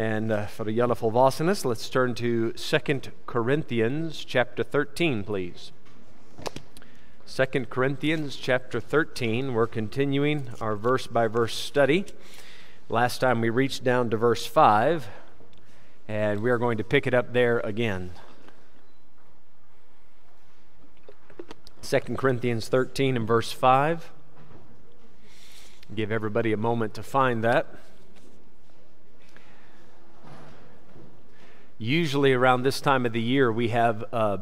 And uh, for the Jana Volvassenes, let's turn to 2 Corinthians chapter 13, please. 2 Corinthians chapter 13. We're continuing our verse by verse study. Last time we reached down to verse 5, and we are going to pick it up there again. 2 Corinthians 13 and verse 5. Give everybody a moment to find that. Usually, around this time of the year, we have a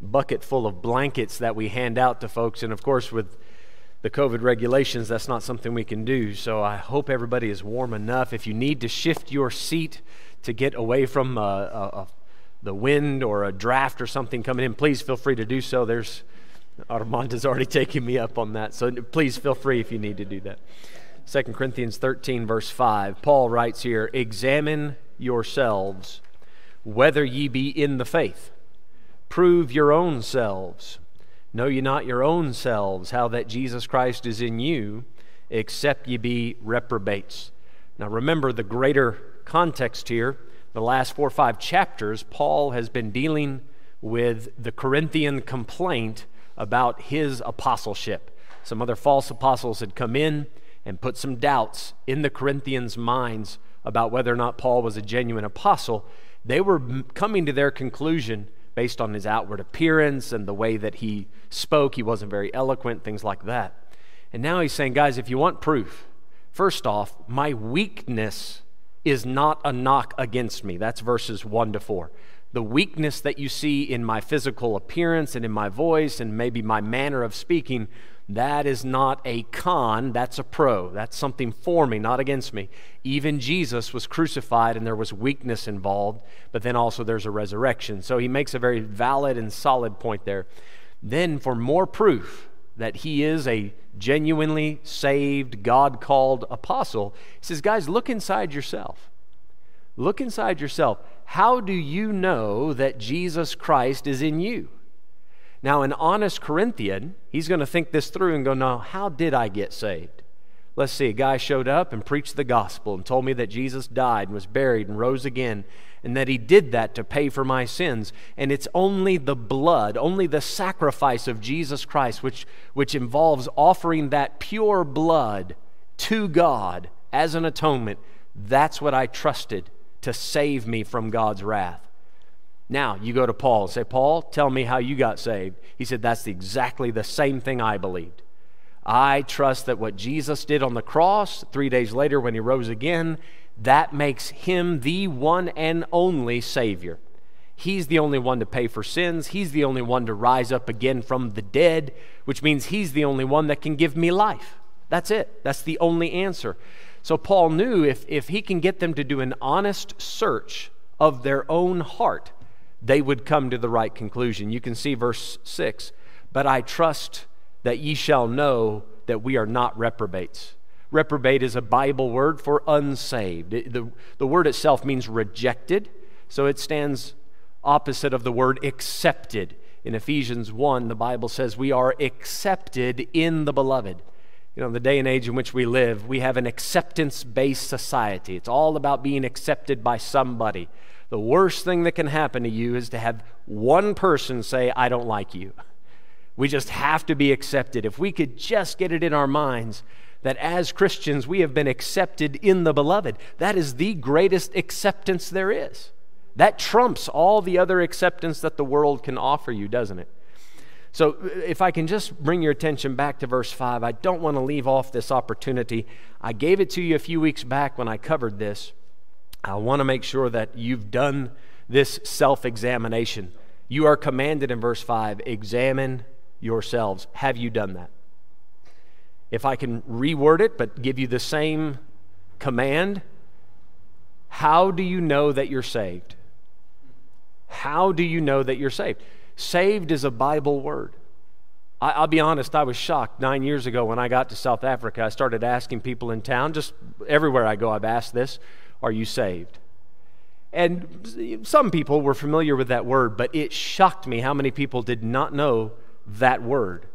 bucket full of blankets that we hand out to folks. And of course, with the COVID regulations, that's not something we can do. So I hope everybody is warm enough. If you need to shift your seat to get away from uh, uh, the wind or a draft or something coming in, please feel free to do so. There's Armando's already taken me up on that. So please feel free if you need to do that. 2 Corinthians 13, verse 5, Paul writes here Examine yourselves whether ye be in the faith. Prove your own selves. Know ye not your own selves how that Jesus Christ is in you, except ye be reprobates. Now remember the greater context here. The last four or five chapters, Paul has been dealing with the Corinthian complaint about his apostleship. Some other false apostles had come in and put some doubts in the Corinthians' minds about whether or not Paul was a genuine apostle. They were coming to their conclusion based on his outward appearance and the way that he spoke. He wasn't very eloquent, things like that. And now he's saying, guys, if you want proof, first off, my weakness is not a knock against me. That's verses 1 to 4. The weakness that you see in my physical appearance and in my voice and maybe my manner of speaking that is not a con, that's a pro. That's something for me, not against me. Even Jesus was crucified and there was weakness involved, but then also there's a resurrection. So he makes a very valid and solid point there. Then, for more proof that he is a genuinely saved, God called apostle, he says, Guys, look inside yourself. Look inside yourself. How do you know that Jesus Christ is in you? Now, an honest Corinthian, he's going to think this through and go, No, how did I get saved? Let's see, a guy showed up and preached the gospel and told me that Jesus died and was buried and rose again, and that he did that to pay for my sins. And it's only the blood, only the sacrifice of Jesus Christ, which, which involves offering that pure blood to God as an atonement. That's what I trusted to save me from God's wrath. Now, you go to Paul and say, Paul, tell me how you got saved. He said, That's exactly the same thing I believed. I trust that what Jesus did on the cross, three days later when he rose again, that makes him the one and only Savior. He's the only one to pay for sins. He's the only one to rise up again from the dead, which means he's the only one that can give me life. That's it. That's the only answer. So Paul knew if, if he can get them to do an honest search of their own heart, they would come to the right conclusion. You can see verse 6 But I trust that ye shall know that we are not reprobates. Reprobate is a Bible word for unsaved. It, the, the word itself means rejected, so it stands opposite of the word accepted. In Ephesians 1, the Bible says we are accepted in the beloved. You know, the day and age in which we live, we have an acceptance based society. It's all about being accepted by somebody. The worst thing that can happen to you is to have one person say, I don't like you. We just have to be accepted. If we could just get it in our minds that as Christians we have been accepted in the beloved, that is the greatest acceptance there is. That trumps all the other acceptance that the world can offer you, doesn't it? So, if I can just bring your attention back to verse 5, I don't want to leave off this opportunity. I gave it to you a few weeks back when I covered this. I want to make sure that you've done this self examination. You are commanded in verse 5 examine yourselves. Have you done that? If I can reword it but give you the same command, how do you know that you're saved? How do you know that you're saved? Saved is a Bible word. I, will be honest, I was shocked nine years ago when I got to South Africa. I started asking people in town, just everywhere I go, I've asked this are you saved? And some people were familiar with that word, but it shocked me how many people did not know that word.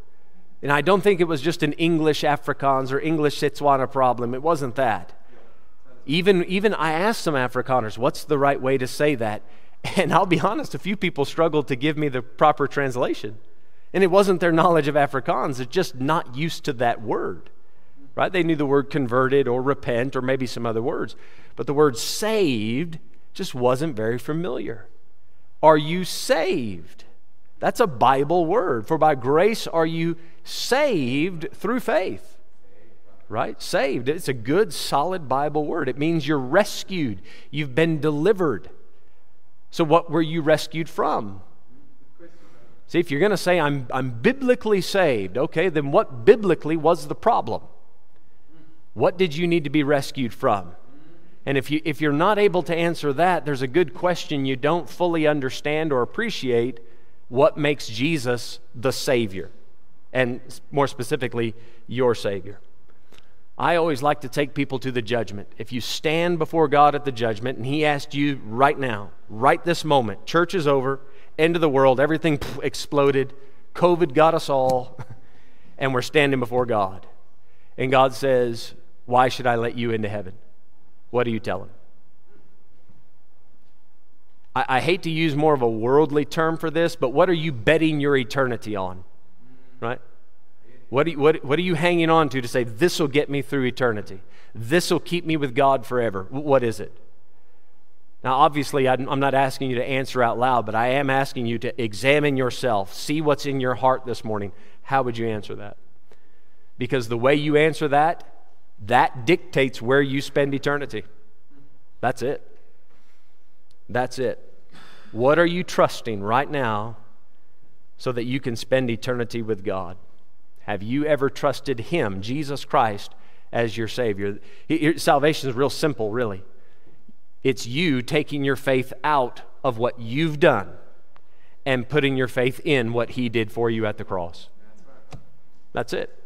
And I don't think it was just an English Afrikaans or English Setswana problem. It wasn't that. Even, even I asked some Afrikaners, what's the right way to say that? And I'll be honest, a few people struggled to give me the proper translation. And it wasn't their knowledge of Afrikaans, it's just not used to that word. Right? They knew the word converted or repent or maybe some other words. But the word saved just wasn't very familiar. Are you saved? That's a Bible word. For by grace are you saved through faith right? Saved. It's a good, solid Bible word. It means you're rescued, you've been delivered. So, what were you rescued from? See, if you're going to say, I'm, I'm biblically saved, okay, then what biblically was the problem? What did you need to be rescued from? And if, you, if you're not able to answer that, there's a good question you don't fully understand or appreciate what makes Jesus the Savior, and more specifically, your Savior. I always like to take people to the judgment. If you stand before God at the judgment and He asked you right now, right this moment, church is over, end of the world, everything exploded, COVID got us all, and we're standing before God. And God says, Why should I let you into heaven? What do you tell Him? I, I hate to use more of a worldly term for this, but what are you betting your eternity on? Right? What you, what, what are you hanging on to to say, this will get me through eternity? This will keep me with God forever? What is it? Now, obviously, I'm not asking you to answer out loud, but I am asking you to examine yourself, see what's in your heart this morning. How would you answer that? Because the way you answer that, that dictates where you spend eternity. That's it. That's it. What are you trusting right now so that you can spend eternity with God? Have you ever trusted Him, Jesus Christ, as your Savior? Salvation is real simple, really. It's you taking your faith out of what you've done and putting your faith in what He did for you at the cross. That's it.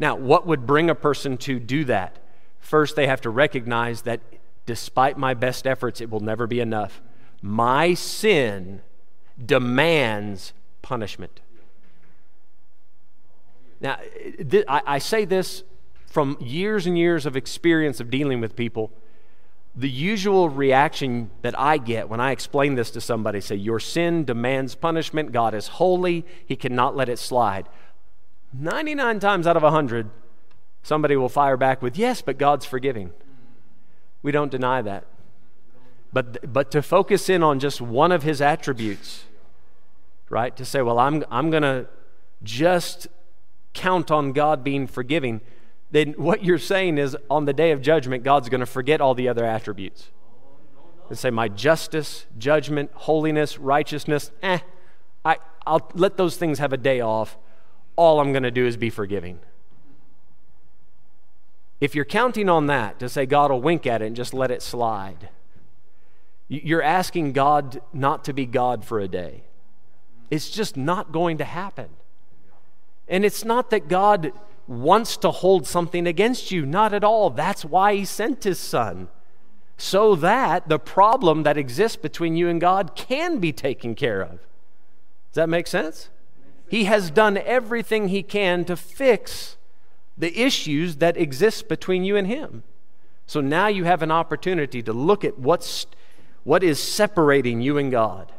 Now, what would bring a person to do that? First, they have to recognize that despite my best efforts, it will never be enough. My sin demands punishment. Now, th- I, I say this from years and years of experience of dealing with people. The usual reaction that I get when I explain this to somebody say, Your sin demands punishment. God is holy. He cannot let it slide. 99 times out of 100, somebody will fire back with, Yes, but God's forgiving. We don't deny that. But, but to focus in on just one of his attributes, right? To say, Well, I'm, I'm going to just count on God being forgiving, then what you're saying is on the day of judgment, God's going to forget all the other attributes and say, My justice, judgment, holiness, righteousness, eh, I, I'll let those things have a day off. All I'm going to do is be forgiving. If you're counting on that to say God will wink at it and just let it slide, you're asking God not to be God for a day. It's just not going to happen. And it's not that God wants to hold something against you, not at all. That's why He sent His Son. So that the problem that exists between you and God can be taken care of. Does that make sense? He has done everything He can to fix the issues that exist between you and Him. So now you have an opportunity to look at what's, what is separating you and God.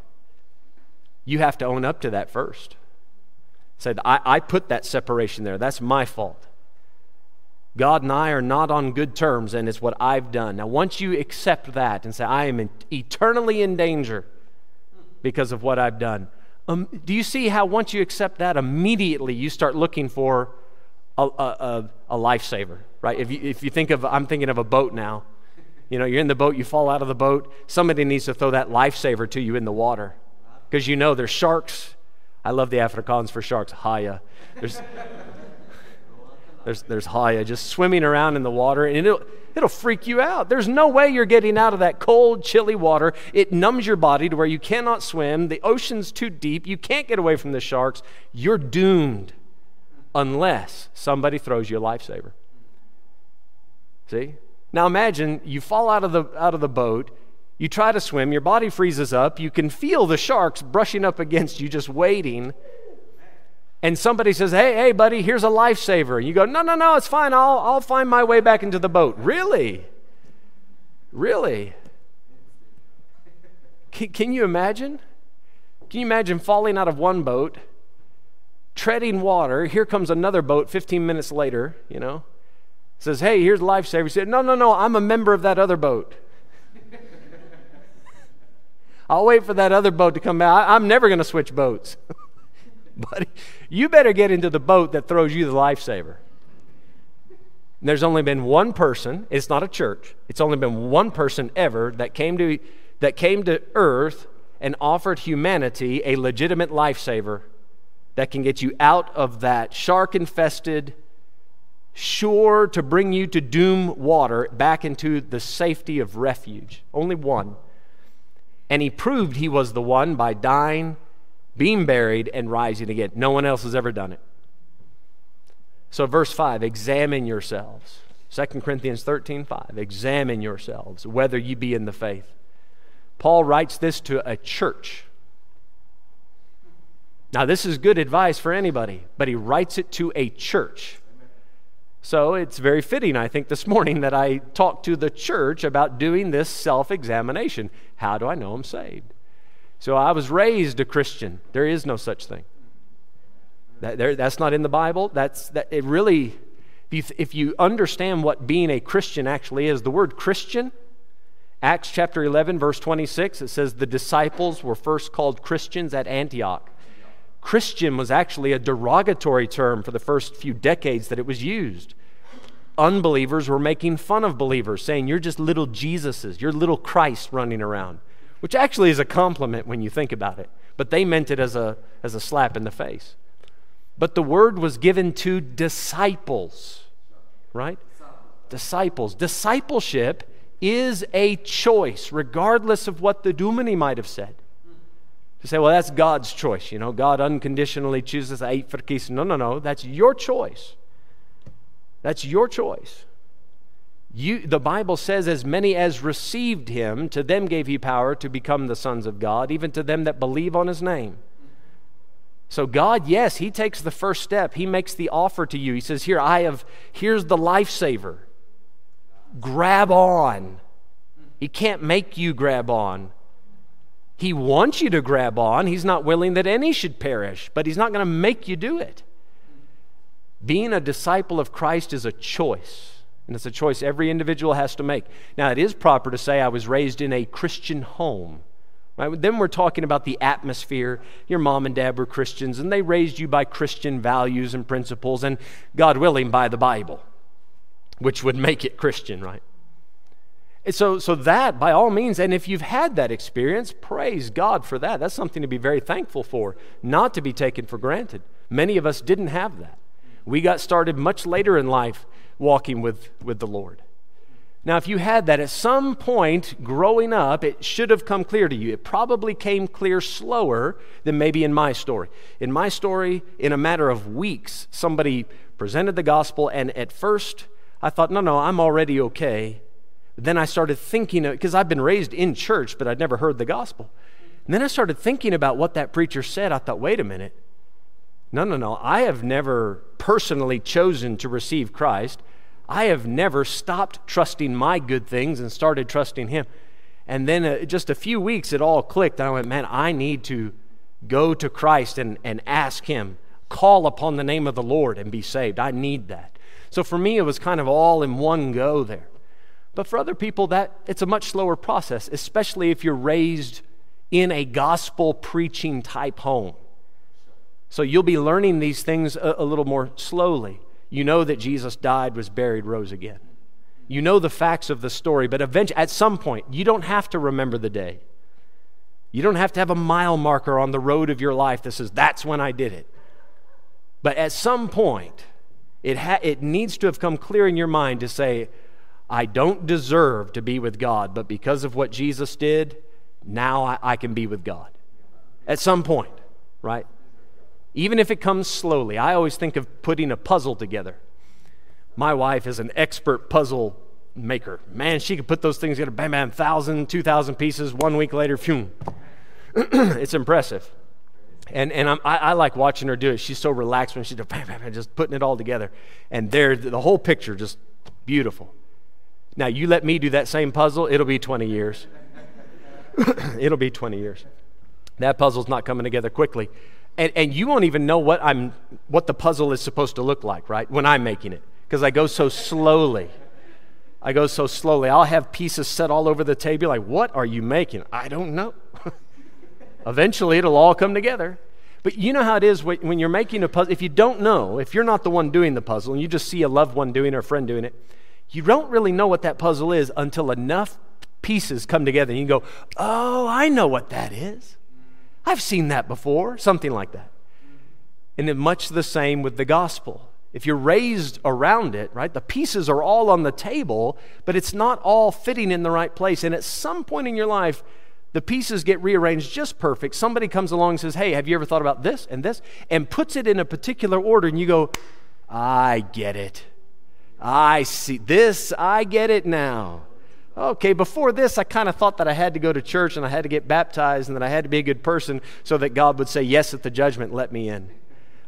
You have to own up to that first said, I, I put that separation there. That's my fault. God and I are not on good terms, and it's what I've done. Now, once you accept that and say, I am eternally in danger because of what I've done, um, do you see how once you accept that, immediately you start looking for a, a, a, a lifesaver, right? If you, if you think of, I'm thinking of a boat now. You know, you're in the boat, you fall out of the boat, somebody needs to throw that lifesaver to you in the water because you know there's sharks I love the Afrikaans for sharks, haaie. There's, there's, there's haaie just swimming around in the water, and it'll, it'll freak you out. There's no way you're getting out of that cold, chilly water. It numbs your body to where you cannot swim. The ocean's too deep. You can't get away from the sharks. You're doomed unless somebody throws you a lifesaver. See? Now imagine you fall out of the, out of the boat you try to swim, your body freezes up, you can feel the sharks brushing up against you, just waiting. And somebody says, Hey, hey, buddy, here's a lifesaver. And you go, No, no, no, it's fine. I'll, I'll find my way back into the boat. Really? Really? Can, can you imagine? Can you imagine falling out of one boat, treading water? Here comes another boat 15 minutes later, you know, says, Hey, here's lifesaver. He said, No, no, no, I'm a member of that other boat. I'll wait for that other boat to come out. I'm never going to switch boats. but you better get into the boat that throws you the lifesaver. And there's only been one person, it's not a church, it's only been one person ever that came to, that came to earth and offered humanity a legitimate lifesaver that can get you out of that shark infested, sure to bring you to doom water back into the safety of refuge. Only one. And he proved he was the one by dying, being buried, and rising again. No one else has ever done it. So, verse 5 examine yourselves. 2 Corinthians 13 5. Examine yourselves, whether you be in the faith. Paul writes this to a church. Now, this is good advice for anybody, but he writes it to a church. So it's very fitting, I think, this morning that I talk to the church about doing this self examination. How do I know I'm saved? So I was raised a Christian. There is no such thing. That, there, that's not in the Bible. That's that. It really, if you, if you understand what being a Christian actually is, the word Christian, Acts chapter 11, verse 26, it says the disciples were first called Christians at Antioch. Christian was actually a derogatory term for the first few decades that it was used. Unbelievers were making fun of believers, saying, You're just little Jesuses, you're little Christ running around, which actually is a compliment when you think about it. But they meant it as a, as a slap in the face. But the word was given to disciples, right? Disciples. Discipleship is a choice, regardless of what the Dominee might have said. To say, well, that's God's choice. You know, God unconditionally chooses eight for. No, no, no. That's your choice. That's your choice. You, the Bible says, as many as received him, to them gave he power to become the sons of God, even to them that believe on his name. So God, yes, he takes the first step. He makes the offer to you. He says, "Here I have here's the lifesaver. Grab on." He can't make you grab on. He wants you to grab on. He's not willing that any should perish, but He's not going to make you do it. Being a disciple of Christ is a choice, and it's a choice every individual has to make. Now, it is proper to say, I was raised in a Christian home. Right? Then we're talking about the atmosphere. Your mom and dad were Christians, and they raised you by Christian values and principles, and God willing, by the Bible, which would make it Christian, right? so, so that, by all means, and if you've had that experience, praise God for that. That's something to be very thankful for, not to be taken for granted. Many of us didn't have that. We got started much later in life walking with, with the Lord. Now, if you had that at some point growing up, it should have come clear to you. It probably came clear slower than maybe in my story. In my story, in a matter of weeks, somebody presented the gospel, and at first I thought, no, no, I'm already okay then I started thinking, because I've been raised in church, but I'd never heard the gospel. And then I started thinking about what that preacher said. I thought, wait a minute. No, no, no. I have never personally chosen to receive Christ. I have never stopped trusting my good things and started trusting Him. And then uh, just a few weeks, it all clicked. I went, man, I need to go to Christ and, and ask Him, call upon the name of the Lord and be saved. I need that. So for me, it was kind of all in one go there. But for other people, that it's a much slower process, especially if you're raised in a gospel preaching type home. So you'll be learning these things a, a little more slowly. You know that Jesus died, was buried, rose again. You know the facts of the story, but eventually, at some point, you don't have to remember the day. You don't have to have a mile marker on the road of your life that says, that's when I did it. But at some point, it, ha- it needs to have come clear in your mind to say, I don't deserve to be with God, but because of what Jesus did, now I, I, can be with God. At some point, right? Even if it comes slowly. I always think of putting a puzzle together. My wife is an expert puzzle maker. Man, she could put those things together, bam, bam, thousand, two thousand pieces. One week later, phew. it's impressive. And, and I, I like watching her do it. She's so relaxed when she's bam, bam, bam, just putting it all together. And there, the whole picture, just beautiful. Now, you let me do that same puzzle, it'll be 20 years. it'll be 20 years. That puzzle's not coming together quickly. And, and you won't even know what, I'm, what the puzzle is supposed to look like, right? When I'm making it, because I go so slowly. I go so slowly. I'll have pieces set all over the table. Like, what are you making? I don't know. Eventually, it'll all come together. But you know how it is when you're making a puzzle. If you don't know, if you're not the one doing the puzzle, and you just see a loved one doing it or a friend doing it, you don't really know what that puzzle is until enough pieces come together and you go, oh, I know what that is. I've seen that before, something like that. And much the same with the gospel. If you're raised around it, right, the pieces are all on the table, but it's not all fitting in the right place. And at some point in your life, the pieces get rearranged just perfect. Somebody comes along and says, Hey, have you ever thought about this and this? And puts it in a particular order, and you go, I get it. I see this, I get it now. Okay, before this, I kind of thought that I had to go to church and I had to get baptized and that I had to be a good person so that God would say yes at the judgment, let me in.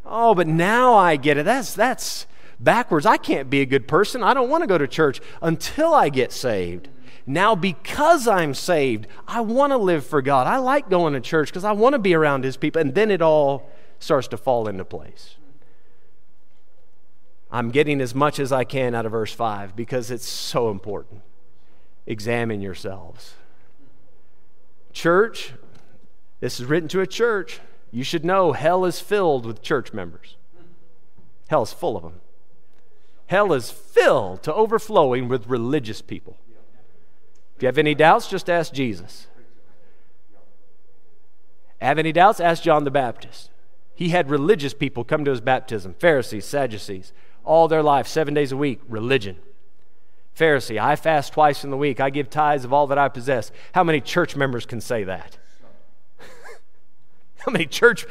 Oh, but now I get it. That's, that's backwards. I can't be a good person. I don't want to go to church until I get saved. Now, because I'm saved, I want to live for God. I like going to church because I want to be around His people. And then it all starts to fall into place. I'm getting as much as I can out of verse 5 because it's so important. Examine yourselves. Church, this is written to a church. You should know hell is filled with church members. Hell is full of them. Hell is filled to overflowing with religious people. If you have any doubts, just ask Jesus. Have any doubts? Ask John the Baptist. He had religious people come to his baptism Pharisees, Sadducees, all their life, seven days a week, religion. Pharisee, I fast twice in the week, I give tithes of all that I possess. How many church members can say that? How many church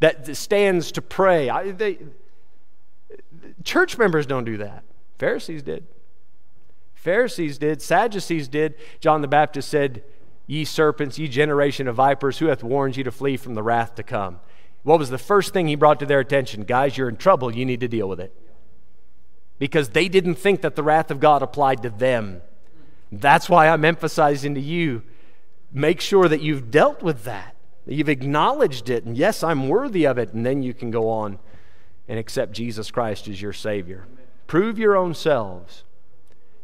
that stands to pray? I, they, church members don't do that. Pharisees did. Pharisees did, Sadducees did. John the Baptist said, Ye serpents, ye generation of vipers, who hath warned you to flee from the wrath to come? What was the first thing he brought to their attention? Guys, you're in trouble. You need to deal with it. Because they didn't think that the wrath of God applied to them. That's why I'm emphasizing to you make sure that you've dealt with that, that you've acknowledged it, and yes, I'm worthy of it, and then you can go on and accept Jesus Christ as your Savior. Prove your own selves.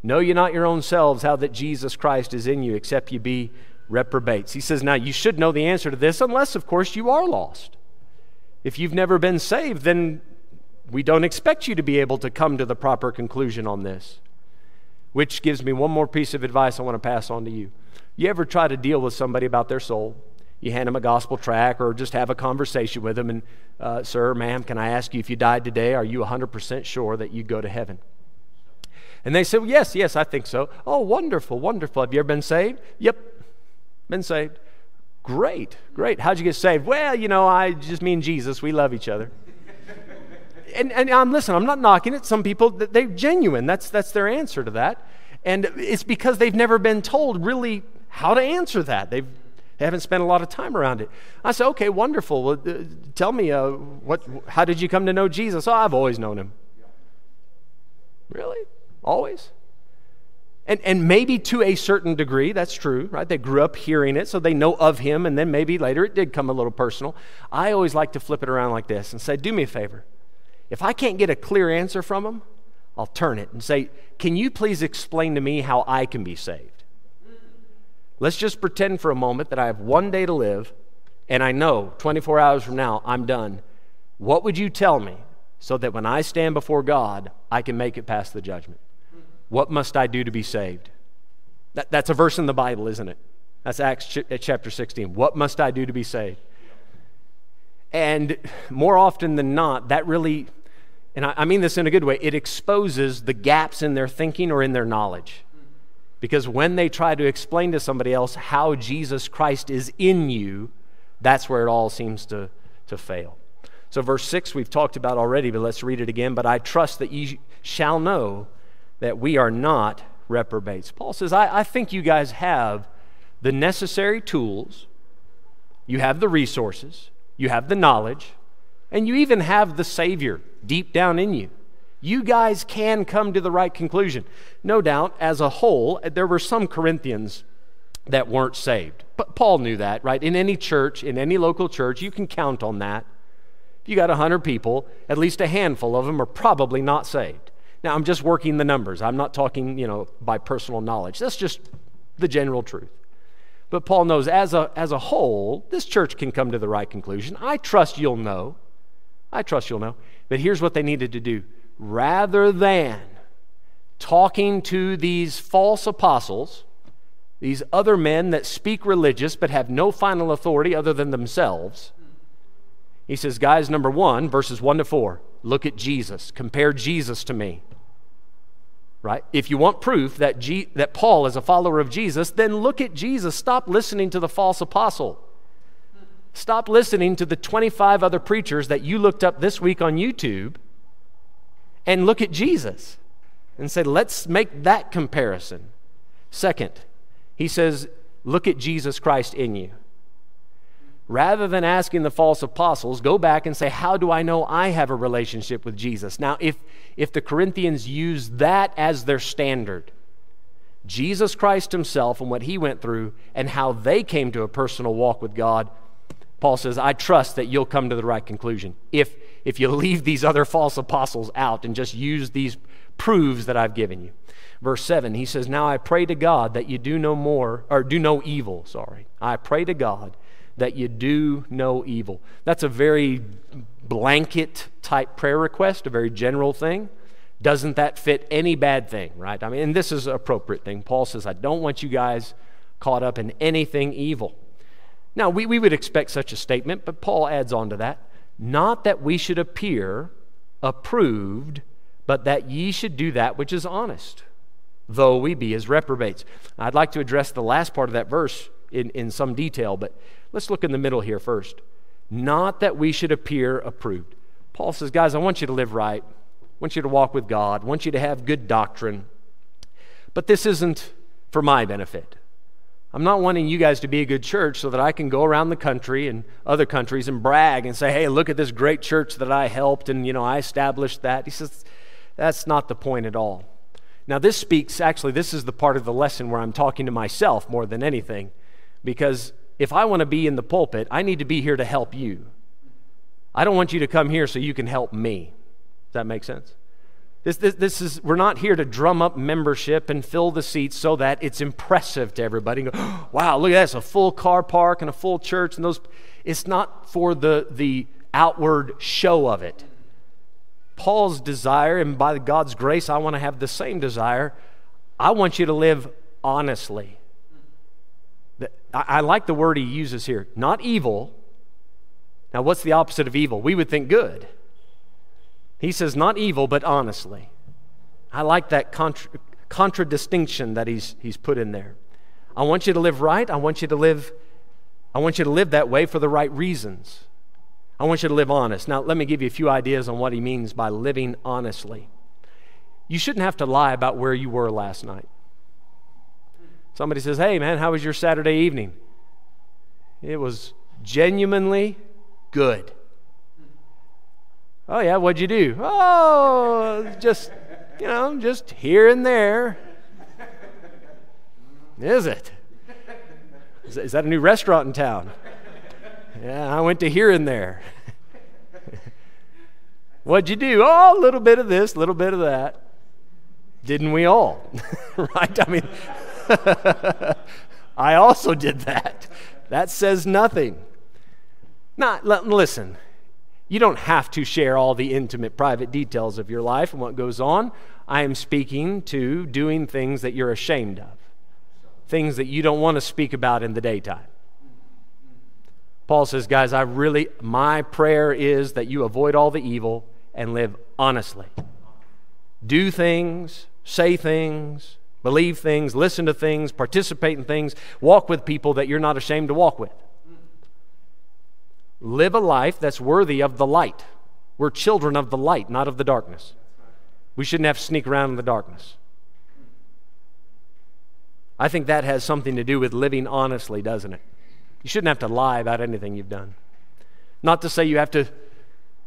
Know ye not your own selves how that Jesus Christ is in you, except you be reprobates. He says, Now you should know the answer to this, unless, of course, you are lost. If you've never been saved, then we don't expect you to be able to come to the proper conclusion on this. Which gives me one more piece of advice I want to pass on to you. You ever try to deal with somebody about their soul? You hand them a gospel track or just have a conversation with them, and, uh, sir, ma'am, can I ask you if you died today, are you 100% sure that you go to heaven? And they said, well, Yes, yes, I think so. Oh, wonderful, wonderful. Have you ever been saved? Yep, been saved. Great, great. How'd you get saved? Well, you know, I just mean Jesus, we love each other. And, and I'm listen, I'm not knocking it. Some people they're genuine. That's that's their answer to that. And it's because they've never been told really how to answer that. They've they haven't spent a lot of time around it. I said, okay, wonderful. Well, uh, tell me, uh, what, how did you come to know Jesus? Oh, I've always known him. Really? Always? And, and maybe to a certain degree, that's true, right? They grew up hearing it, so they know of him, and then maybe later it did come a little personal. I always like to flip it around like this and say, Do me a favor. If I can't get a clear answer from them, I'll turn it and say, Can you please explain to me how I can be saved? Let's just pretend for a moment that I have one day to live, and I know 24 hours from now I'm done. What would you tell me so that when I stand before God, I can make it past the judgment? What must I do to be saved? That, that's a verse in the Bible, isn't it? That's Acts ch- uh, chapter 16. What must I do to be saved? And more often than not, that really, and I, mean this in a good way, it exposes the gaps in their thinking or in their knowledge. Because when they try to explain to somebody else how Jesus Christ is in you, that's where it all seems to, to fail. So, verse 6 we've talked about already, but let's read it again. But I trust that ye shall know that we are not reprobates. Paul says, I, I think you guys have the necessary tools, you have the resources, you have the knowledge, and you even have the Savior deep down in you. You guys can come to the right conclusion. No doubt, as a whole, there were some Corinthians that weren't saved. But Paul knew that, right? In any church, in any local church, you can count on that. If you got 100 people, at least a handful of them are probably not saved. Now, I'm just working the numbers. I'm not talking, you know, by personal knowledge. That's just the general truth. But Paul knows as a, as a whole, this church can come to the right conclusion. I trust you'll know. I trust you'll know. But here's what they needed to do rather than talking to these false apostles, these other men that speak religious but have no final authority other than themselves, he says, guys, number one, verses one to four, look at Jesus. Compare Jesus to me. Right? If you want proof that, G- that Paul is a follower of Jesus, then look at Jesus. Stop listening to the false apostle. Stop listening to the 25 other preachers that you looked up this week on YouTube and look at Jesus and say, let's make that comparison. Second, he says, look at Jesus Christ in you rather than asking the false apostles, go back and say, How do I know I have a relationship with Jesus? Now, if, if the Corinthians use that as their standard, Jesus Christ himself and what he went through and how they came to a personal walk with God, Paul says, I trust that you'll come to the right conclusion. If, if you leave these other false apostles out and just use these proofs that I've given you. Verse 7, he says, Now I pray to God that you do no more, or do no evil, sorry. I pray to God that you do no evil. That's a very blanket type prayer request, a very general thing. Doesn't that fit any bad thing, right? I mean, and this is an appropriate thing. Paul says, I don't want you guys caught up in anything evil. Now, we, we would expect such a statement, but Paul adds on to that not that we should appear approved, but that ye should do that which is honest, though we be as reprobates. I'd like to address the last part of that verse in, in some detail, but let's look in the middle here first. Not that we should appear approved. Paul says, guys, I want you to live right. I want you to walk with God. I want you to have good doctrine. But this isn't for my benefit. I'm not wanting you guys to be a good church so that I can go around the country and other countries and brag and say, hey, look at this great church that I helped and, you know, I established that. He says, that's not the point at all. Now, this speaks, actually, this is the part of the lesson where I'm talking to myself more than anything because if I want to be in the pulpit, I need to be here to help you. I don't want you to come here so you can help me. Does that make sense? This, this, this is, we're not here to drum up membership and fill the seats so that it's impressive to everybody. Go, wow, look at that, a full car park and a full church. And those, it's not for the, the outward show of it. Paul's desire, and by God's grace, I want to have the same desire. I want you to live honestly. I, I like the word he uses here not evil. Now, what's the opposite of evil? We would think good. He says, not evil, but honestly. I like that contra- contradistinction that he's, he's put in there. I want you to live right. I want you to live, I want you to live that way for the right reasons. I want you to live honest. Now, let me give you a few ideas on what he means by living honestly. You shouldn't have to lie about where you were last night. Somebody says, Hey, man, how was your Saturday evening? It was genuinely good. Oh, yeah, what'd you do? Oh, just, you know, just here and there. Is it? Is that a new restaurant in town? Yeah, I went to here and there. What'd you do? Oh, a little bit of this, a little bit of that. Didn't we all? right? I mean, I also did that. That says nothing. Not listen. You don't have to share all the intimate private details of your life and what goes on. I am speaking to doing things that you're ashamed of. Things that you don't want to speak about in the daytime. Paul says, guys, I really my prayer is that you avoid all the evil and live honestly. Do things, say things, believe things, listen to things, participate in things, walk with people that you're not ashamed to walk with. Live a life that's worthy of the light. We're children of the light, not of the darkness. We shouldn't have to sneak around in the darkness. I think that has something to do with living honestly, doesn't it? You shouldn't have to lie about anything you've done. Not to say you have to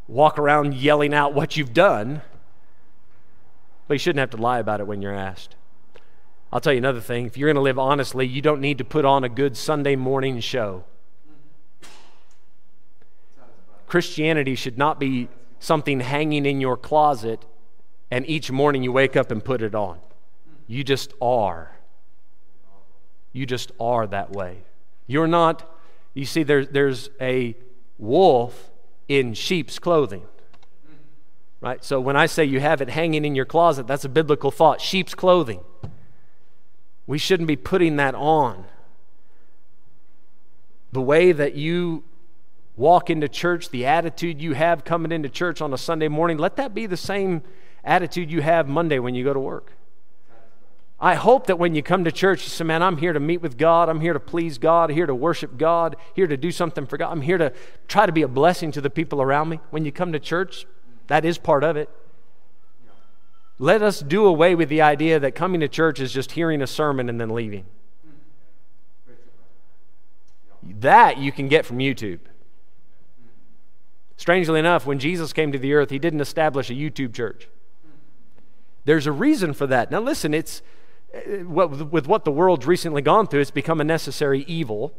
walk around yelling out what you've done, But you shouldn't have to lie about it when you're asked. I'll tell you another thing. If you're going to live honestly, you don't need to put on a good Sunday morning show. Christianity should not be something hanging in your closet and each morning you wake up and put it on. You just are. You just are that way. You're not, you see, there, there's a wolf in sheep's clothing. Right? So when I say you have it hanging in your closet, that's a biblical thought. Sheep's clothing. We shouldn't be putting that on. The way that you walk into church, the attitude you have coming into church on a Sunday morning, let that be the same attitude you have Monday when you go to work. I hope that when you come to church, you say, Man, I'm here to meet with God. I'm here to please God, here to worship God, here to do something for God. I'm here to try to be a blessing to the people around me. When you come to church, that is part of it. Let us do away with the idea that coming to church is just hearing a sermon and then leaving. That you can get from YouTube. Strangely enough, when Jesus came to the earth, he didn't establish a YouTube church. There's a reason for that. Now, listen, it's uh, with what the world's recently gone through, it's become a necessary evil.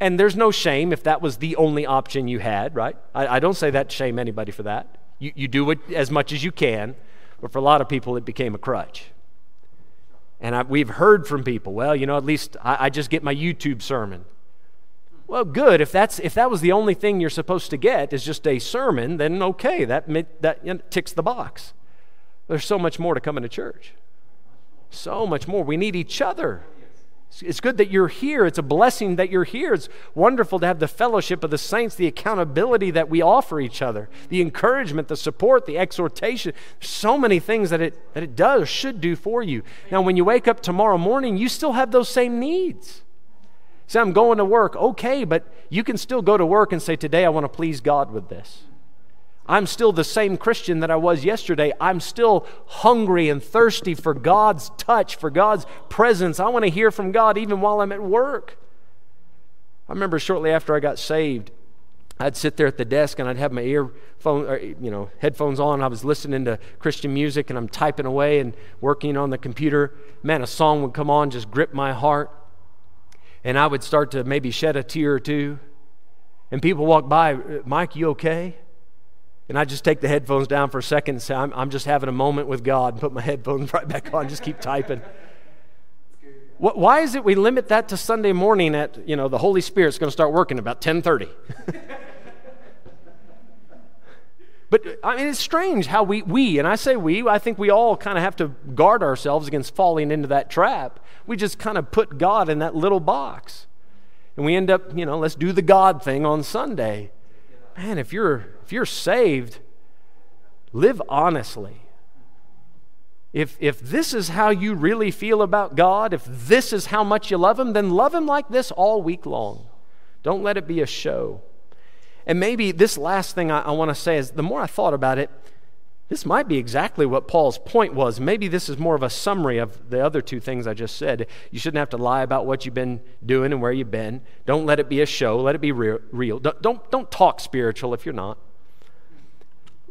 and there's no shame if that was the only option you had, right? I, I don't say that to shame anybody for that. You, you do it as much as you can, but for a lot of people, it became a crutch. And I, we've heard from people, well, you know, at least I, I just get my YouTube sermon. Well, good. If that's if that was the only thing you're supposed to get is just a sermon, then okay, that that ticks the box. There's so much more to coming to church. So much more. We need each other. It's good that you're here. It's a blessing that you're here. It's wonderful to have the fellowship of the saints, the accountability that we offer each other, the encouragement, the support, the exhortation. So many things that it, that it does, should do for you. Now, when you wake up tomorrow morning, you still have those same needs. Say, I'm going to work. Okay, but you can still go to work and say, Today I want to please God with this. I'm still the same Christian that I was yesterday. I'm still hungry and thirsty for God's touch, for God's presence. I want to hear from God even while I'm at work. I remember shortly after I got saved, I'd sit there at the desk and I'd have my earphone, or, you know, headphones on. I was listening to Christian music and I'm typing away and working on the computer. Man, a song would come on, just grip my heart and I would start to maybe shed a tear or two. And people walk by, Mike, you okay? And I just take the headphones down for a second and say, I'm, I'm just having a moment with God and put my headphones right back on, just keep typing. Why is it we limit that to Sunday morning at, you know, the Holy Spirit's going to start working about 1030? But I mean, it's strange how we, we, and I say we, I think we all kind of have to guard ourselves against falling into that trap. We just kind of put God in that little box. And we end up, you know, let's do the God thing on Sunday. Man, if you're if you're saved, live honestly. If if this is how you really feel about God, if this is how much you love him, then love him like this all week long. Don't let it be a show. And maybe this last thing I, I want to say is the more I thought about it, this might be exactly what Paul's point was. Maybe this is more of a summary of the other two things I just said. You shouldn't have to lie about what you've been doing and where you've been. Don't let it be a show, let it be real. Don't, don't, don't talk spiritual if you're not.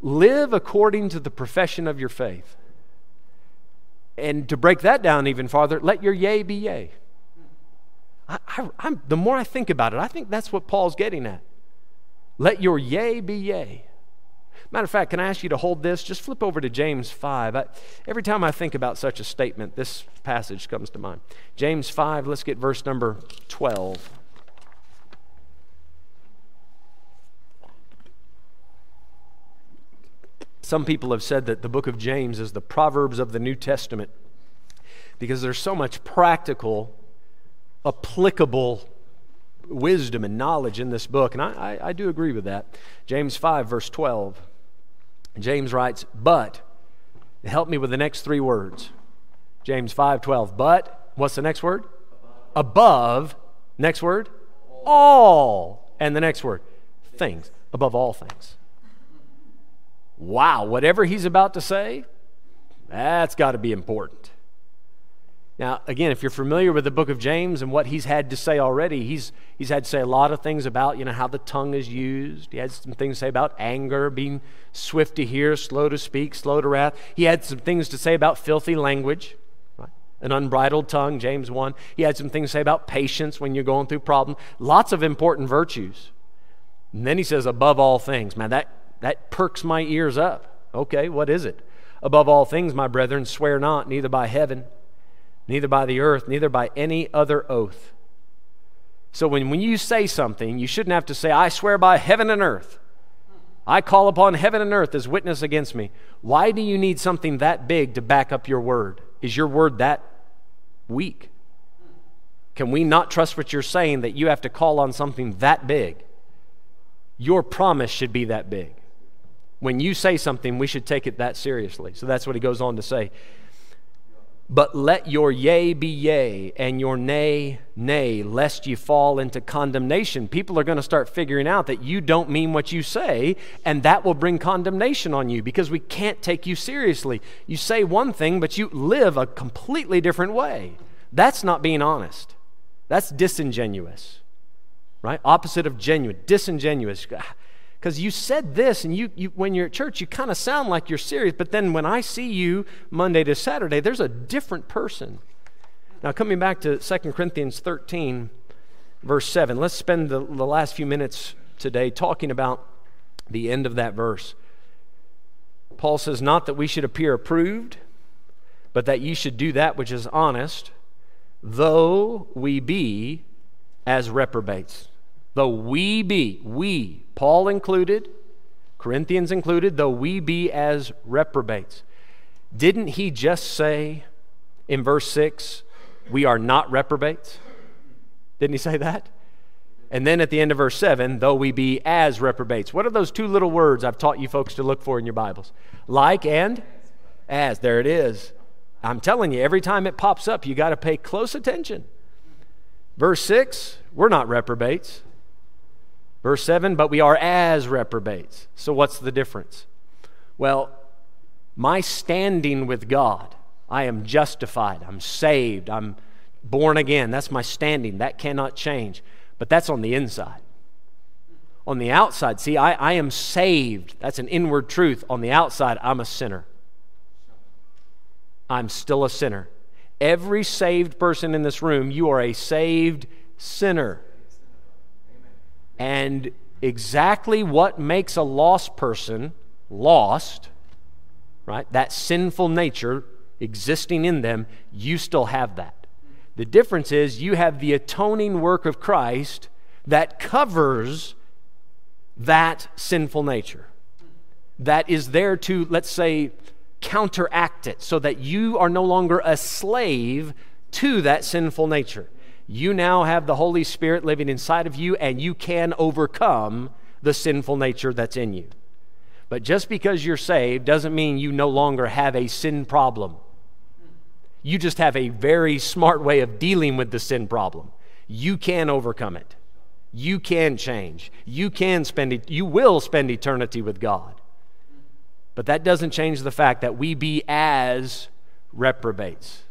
Live according to the profession of your faith. And to break that down even farther, let your yea be yea. I, I, the more I think about it, I think that's what Paul's getting at. Let your yea be yea. Matter of fact, can I ask you to hold this? Just flip over to James 5. I, every time I think about such a statement, this passage comes to mind. James 5, let's get verse number 12. Some people have said that the book of James is the Proverbs of the New Testament because there's so much practical, applicable wisdom and knowledge in this book, and I, I, I do agree with that. James 5, verse 12. James writes, But, help me with the next three words. James 5, 12. But, what's the next word? Above. Above. Next word? All. And the next word? Things. Above all things. Wow, whatever he's about to say, that's got to be important. Now, again, if you're familiar with the book of James and what he's had to say already, he's, he's had to say a lot of things about, you know, how the tongue is used. He had some things to say about anger, being swift to hear, slow to speak, slow to wrath. He had some things to say about filthy language, right? an unbridled tongue, James 1. He had some things to say about patience when you're going through problems. Lots of important virtues. And then he says, above all things. Man, that, that perks my ears up. Okay, what is it? Above all things, my brethren, swear not, neither by heaven neither by the earth, neither by any other oath. So when, when you say something, you shouldn't have to say, I swear by heaven and earth. I call upon heaven and earth as witness against me. Why do you need something that big to back up your word? Is your word that weak? Can we not trust what you're saying that you have to call on something that big? Your promise should be that big. When you say something, we should take it that seriously. So that's what he goes on to say. But let your yea be yea and your nay, nay, lest you fall into condemnation. People are going to start figuring out that you don't mean what you say, and that will bring condemnation on you because we can't take you seriously. You say one thing, but you live a completely different way. That's not being honest. That's disingenuous, right? Opposite of genuine, disingenuous because you said this and you, you when you're at church you kind of sound like you're serious but then when i see you monday to saturday there's a different person. Now coming back to 2 corinthians 13 verse 7 let's spend the, the last few minutes today talking about the end of that verse. Paul says not that we should appear approved but that ye should do that which is honest though we be as reprobates though we be we Paul included, Corinthians included, though we be as reprobates. Didn't he just say in verse 6, we are not reprobates? Didn't he say that? And then at the end of verse 7, though we be as reprobates. What are those two little words I've taught you folks to look for in your Bibles? Like and as. There it is. I'm telling you, every time it pops up, you got to pay close attention. Verse 6, we're not reprobates. Verse 7 But we are as reprobates. So, what's the difference? Well, my standing with God, I am justified, I'm saved, I'm born again. That's my standing. That cannot change. But that's on the inside. On the outside, see, I, I am saved. That's an inward truth. On the outside, I'm a sinner. I'm still a sinner. Every saved person in this room, you are a saved sinner. And exactly what makes a lost person lost, right? That sinful nature existing in them, you still have that. The difference is you have the atoning work of Christ that covers that sinful nature. That is there to, let's say, counteract it so that you are no longer a slave to that sinful nature you now have the Holy Spirit living inside of you, and you can overcome the sinful nature that's in you. But just because you're saved doesn't mean you no longer have a sin problem. You just have a very smart way of dealing with the sin problem. You can overcome it. You can change. You can spend it, you will spend eternity with God. But that doesn't change the fact that we be as reprobates.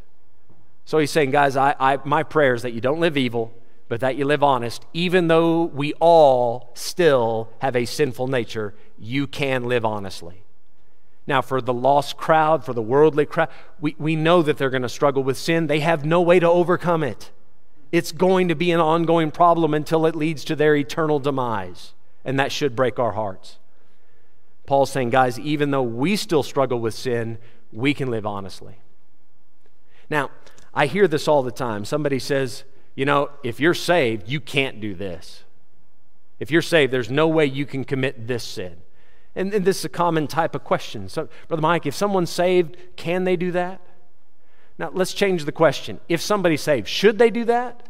So he's saying, guys, I, I, my prayer is that you don't live evil, but that you live honest. Even though we all still have a sinful nature, you can live honestly. Now, for the lost crowd, for the worldly crowd, we, we know that they're going to struggle with sin. They have no way to overcome it. It's going to be an ongoing problem until it leads to their eternal demise. And that should break our hearts. Paul's saying, guys, even though we still struggle with sin, we can live honestly. Now, I hear this all the time. Somebody says, you know, if you're saved, you can't do this. If you're saved, there's no way you can commit this sin. And, and this is a common type of question. So, Brother Mike, if someone's saved, can they do that? Now, let's change the question. If somebody's saved, should they do that?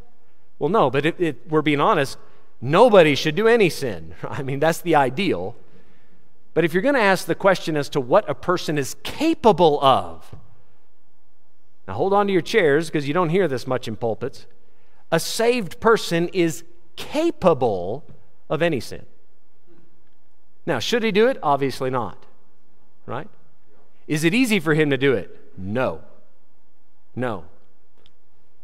Well, no, but if, if we're being honest, nobody should do any sin. I mean, that's the ideal. But if you're going to ask the question as to what a person is capable of, now hold on to your chairs because you don't hear this much in pulpits. A saved person is capable of any sin. Now, should he do it? Obviously not. Right? Is it easy for him to do it? No. No.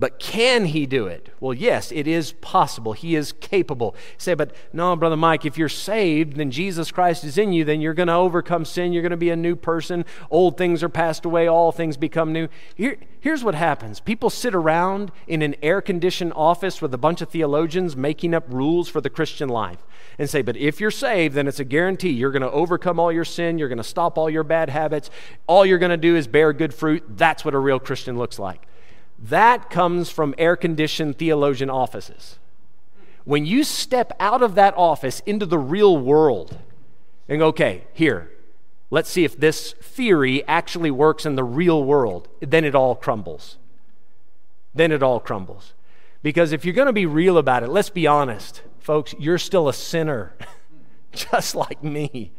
But can he do it? Well, yes, it is possible. He is capable. say, but no, Brother Mike, if you're saved, then Jesus Christ is in you, then you're going to overcome sin. You're going to be a new person. Old things are passed away, all things become new. Here, here's what happens people sit around in an air conditioned office with a bunch of theologians making up rules for the Christian life and say, but if you're saved, then it's a guarantee you're going to overcome all your sin. You're going to stop all your bad habits. All you're going to do is bear good fruit. That's what a real Christian looks like. That comes from air conditioned theologian offices. When you step out of that office into the real world and go, okay, here, let's see if this theory actually works in the real world, then it all crumbles. Then it all crumbles. Because if you're going to be real about it, let's be honest, folks, you're still a sinner, just like me.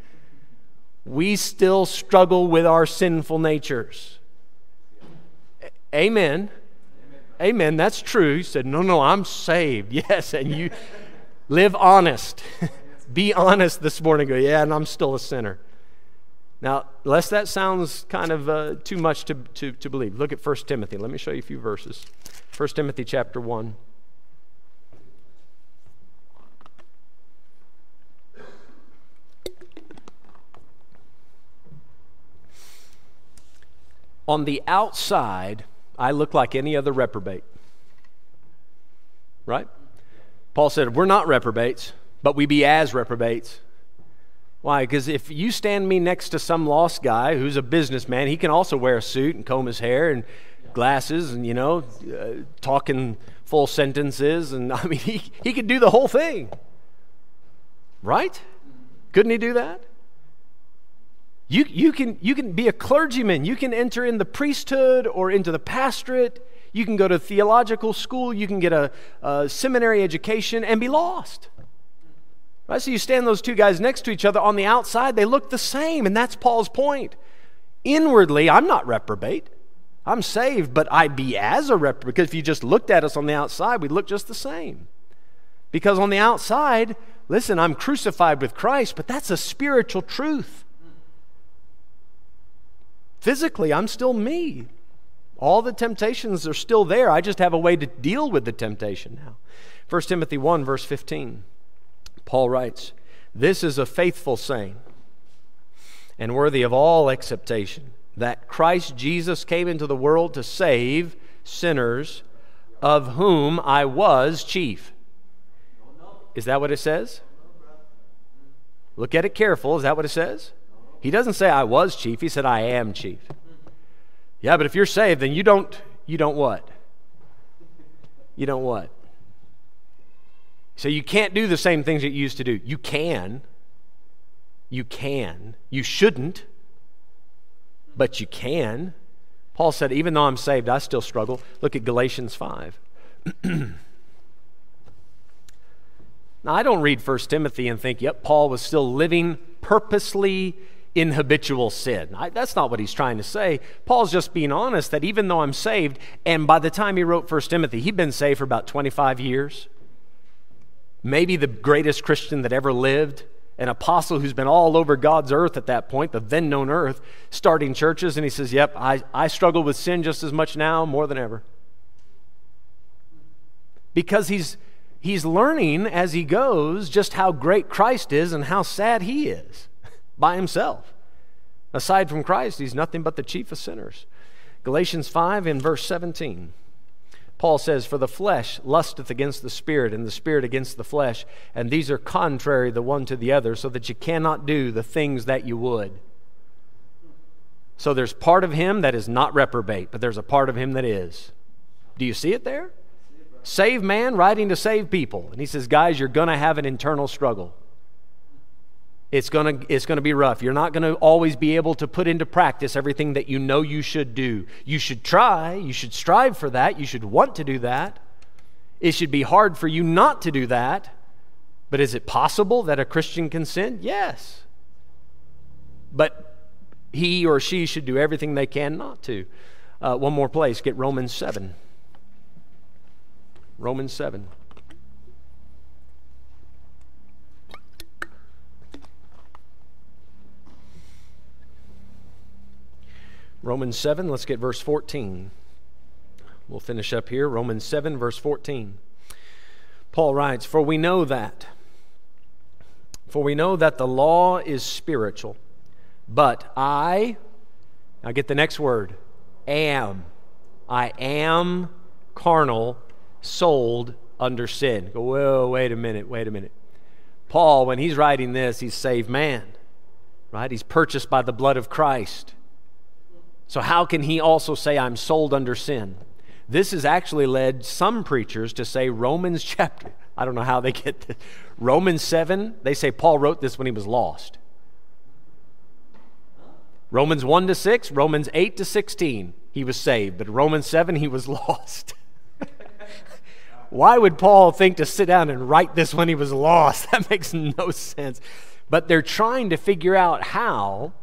We still struggle with our sinful natures. Amen. Amen. That's true. He said, No, no, I'm saved. Yes. And you live honest. Be honest this morning. Go, yeah, and I'm still a sinner. Now, lest that sounds kind of uh, too much to, to, to believe, look at 1 Timothy. Let me show you a few verses. 1 Timothy chapter 1. On the outside, I look like any other reprobate. Right? Paul said, We're not reprobates, but we be as reprobates. Why? Because if you stand me next to some lost guy who's a businessman, he can also wear a suit and comb his hair and glasses and, you know, uh, talking full sentences. And I mean, he, he could do the whole thing. Right? Couldn't he do that? You, you, can, you can be a clergyman. You can enter in the priesthood or into the pastorate. You can go to theological school. You can get a, a seminary education and be lost. Right? So you stand those two guys next to each other. On the outside, they look the same. And that's Paul's point. Inwardly, I'm not reprobate. I'm saved, but I be as a reprobate. Because if you just looked at us on the outside, we'd look just the same. Because on the outside, listen, I'm crucified with Christ, but that's a spiritual truth. Physically, I'm still me. All the temptations are still there. I just have a way to deal with the temptation now. 1 Timothy 1, verse 15, Paul writes, This is a faithful saying and worthy of all acceptation that Christ Jesus came into the world to save sinners, of whom I was chief. Is that what it says? Look at it careful. Is that what it says? He doesn't say I was chief, he said I am chief. Yeah, but if you're saved, then you don't you don't what? You don't what? So you can't do the same things that you used to do. You can. You can. You shouldn't. But you can. Paul said, even though I'm saved, I still struggle. Look at Galatians 5. now, I don't read 1 Timothy and think, yep, Paul was still living purposely in habitual sin. I, that's not what he's trying to say. Paul's just being honest that even though I'm saved, and by the time he wrote 1 Timothy, he'd been saved for about 25 years. Maybe the greatest Christian that ever lived, an apostle who's been all over God's earth at that point, the then known earth, starting churches. And he says, Yep, I, I struggle with sin just as much now, more than ever. Because he's, he's learning as he goes just how great Christ is and how sad he is by himself. Aside from Christ, he's nothing but the chief of sinners. Galatians 5 in verse 17. Paul says, For the flesh lusteth against the spirit, and the spirit against the flesh, and these are contrary the one to the other, so that you cannot do the things that you would. So there's part of him that is not reprobate, but there's a part of him that is. Do you see it there? Save man writing to save people. And he says, Guys, you're going to have an internal struggle it's going to it's going to be rough. You're not going to always be able to put into practice everything that you know you should do. You should try, you should strive for that, you should want to do that. It should be hard for you not to do that. But is it possible that a Christian can sin? Yes. But he or she should do everything they can not to. Uh, one more place, get Romans 7. Romans 7. Romans 7, let's get verse 14. We'll finish up here. Romans 7, verse 14. Paul writes, For we know that. For we know that the law is spiritual, but I, now get the next word, am. I am carnal, sold under sin. Go, whoa, wait a minute, wait a minute. Paul, when he's writing this, he's saved man, right? He's purchased by the blood of Christ. So, how can he also say, I'm sold under sin? This has actually led some preachers to say Romans chapter, I don't know how they get this. Romans 7, they say Paul wrote this when he was lost. Romans 1 to 6, Romans 8 to 16, he was saved, but Romans 7, he was lost. Why would Paul think to sit down and write this when he was lost? That makes no sense. But they're trying to figure out how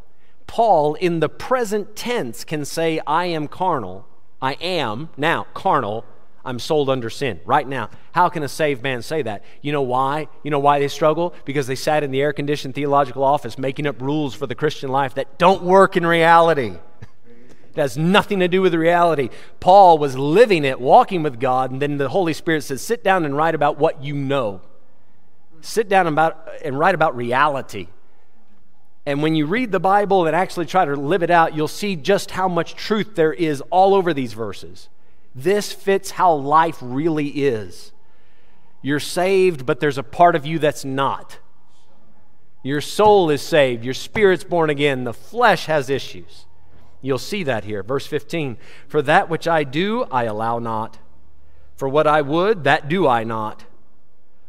Paul, in the present tense, can say, I am carnal. I am now carnal. I'm sold under sin right now. How can a saved man say that? You know why? You know why they struggle? Because they sat in the air conditioned theological office making up rules for the Christian life that don't work in reality. It has nothing to do with reality. Paul was living it, walking with God, and then the Holy Spirit says, Sit down and write about what you know. Sit down about, and write about reality. And when you read the Bible and actually try to live it out, you'll see just how much truth there is all over these verses. This fits how life really is. You're saved, but there's a part of you that's not. Your soul is saved, your spirit's born again, the flesh has issues. You'll see that here. Verse 15 For that which I do, I allow not. For what I would, that do I not.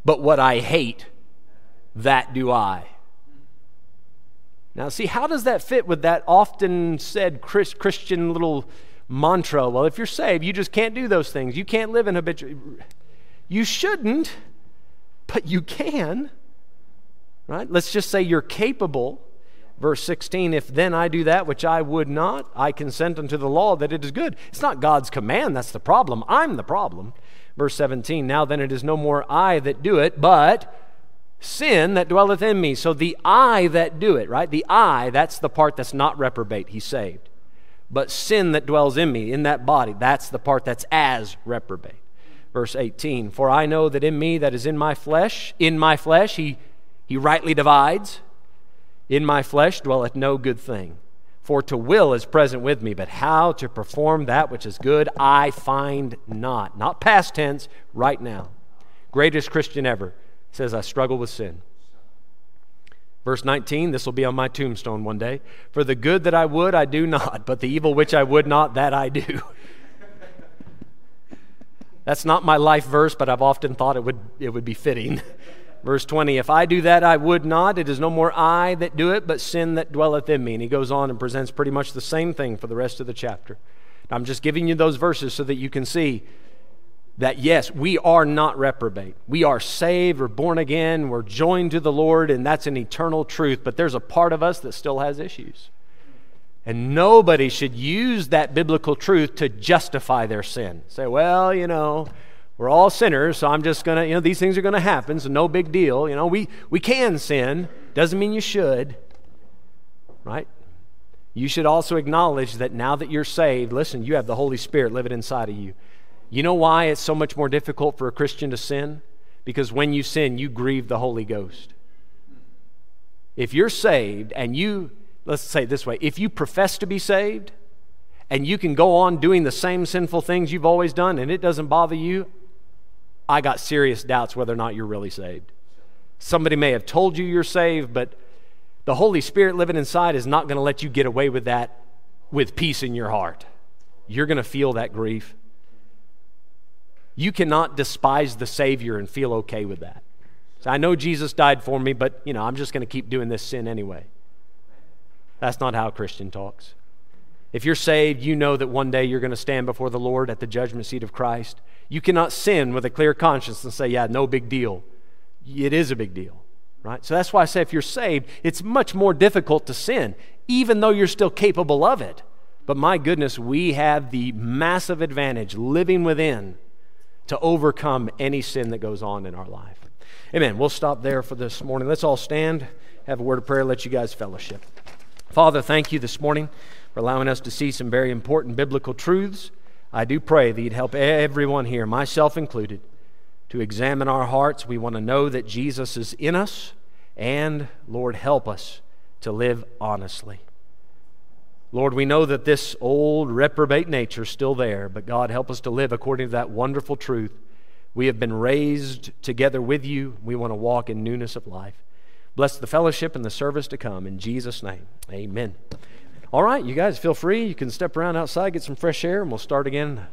But what I hate, that do I. Now, see, how does that fit with that often said Christian little mantra? Well, if you're saved, you just can't do those things. You can't live in habitual. You shouldn't, but you can. Right? Let's just say you're capable Verse 16, if then I do that which I would not, I consent unto the law that it is good. It's not God's command that's the problem. I'm the problem. Verse 17, now then it is no more I that do it, but sin that dwelleth in me. So the I that do it, right? The I, that's the part that's not reprobate. He's saved. But sin that dwells in me, in that body, that's the part that's as reprobate. Verse 18, for I know that in me that is in my flesh, in my flesh, he, he rightly divides in my flesh dwelleth no good thing. For to will is present with me, but how to perform that which is good I find not. Not past tense, right now. Greatest Christian ever says, I struggle with sin. Verse 19, this will be on my tombstone one day. For the good that I would, I do not, but the evil which I would not, that I do. That's not my life verse, but I've often thought it would, it would be fitting. Verse 20, if I do that, I would not. It is no more I that do it, but sin that dwelleth in me. And he goes on and presents pretty much the same thing for the rest of the chapter. I'm just giving you those verses so that you can see that yes, we are not reprobate. We are saved, we're born again, we're joined to the Lord, and that's an eternal truth. But there's a part of us that still has issues. And nobody should use that biblical truth to justify their sin. Say, well, you know, we're all sinners, so I'm just going to, you know, these things are going to happen, so no big deal. You know, we, we can sin, doesn't mean you should, right? You should also acknowledge that now that you're saved, listen, you have the Holy Spirit living inside of you. You know why it's so much more difficult for a Christian to sin? Because when you sin, you grieve the Holy Ghost. If you're saved and you, let's say it this way, if you profess to be saved and you can go on doing the same sinful things you've always done and it doesn't bother you, I got serious doubts whether or not you're really saved. Somebody may have told you you're saved, but the Holy Spirit living inside is not going to let you get away with that with peace in your heart. You're going to feel that grief. You cannot despise the Savior and feel okay with that. So I know Jesus died for me, but you know, I'm just going to keep doing this sin anyway. That's not how a Christian talks. If you're saved, you know that one day you're going to stand before the Lord at the judgment seat of Christ. You cannot sin with a clear conscience and say, yeah, no big deal. It is a big deal, right? So that's why I say if you're saved, it's much more difficult to sin, even though you're still capable of it. But my goodness, we have the massive advantage living within to overcome any sin that goes on in our life. Amen. We'll stop there for this morning. Let's all stand, have a word of prayer, let you guys fellowship. Father, thank you this morning for allowing us to see some very important biblical truths. I do pray that you'd help everyone here, myself included, to examine our hearts. We want to know that Jesus is in us, and Lord, help us to live honestly. Lord, we know that this old reprobate nature is still there, but God, help us to live according to that wonderful truth. We have been raised together with you. We want to walk in newness of life. Bless the fellowship and the service to come. In Jesus' name, amen. All right, you guys feel free. You can step around outside, get some fresh air, and we'll start again